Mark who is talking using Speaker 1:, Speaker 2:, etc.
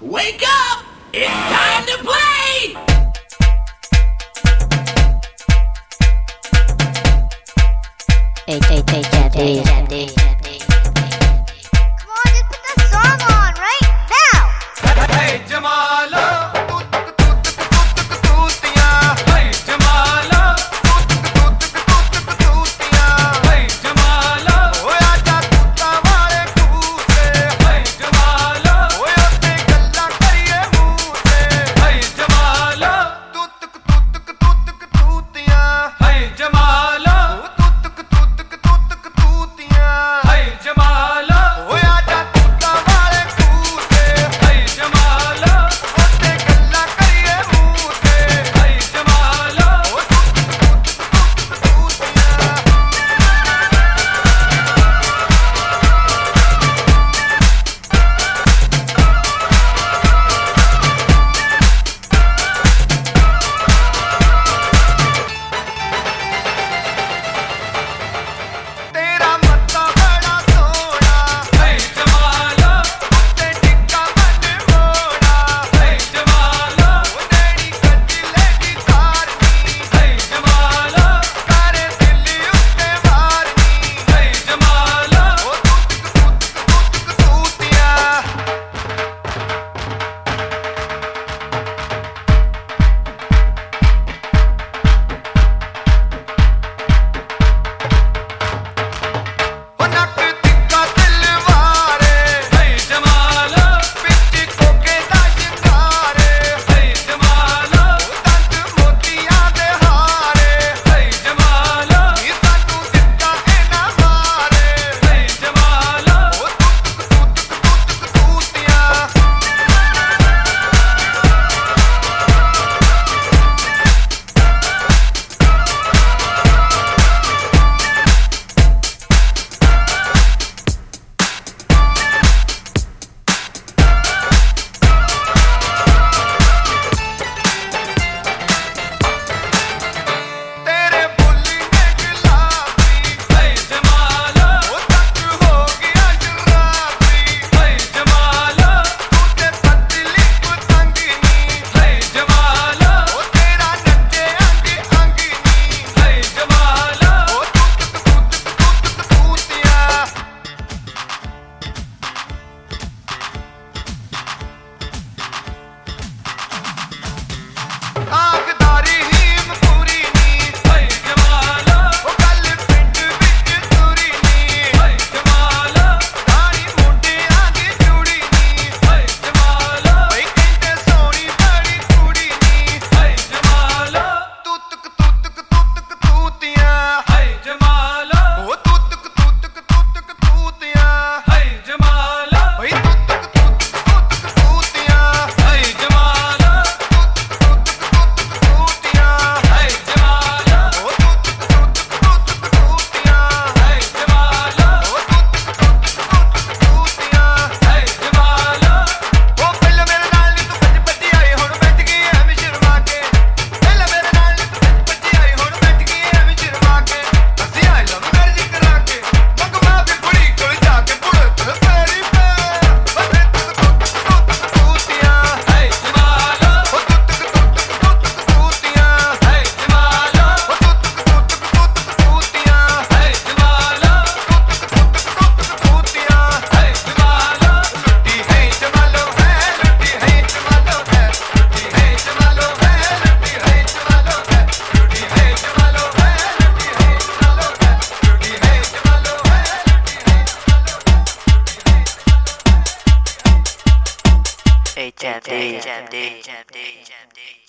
Speaker 1: Wake up! It's time to play!
Speaker 2: Hey, hey, hey,
Speaker 3: HMD. HMD.
Speaker 2: HMD. HMD.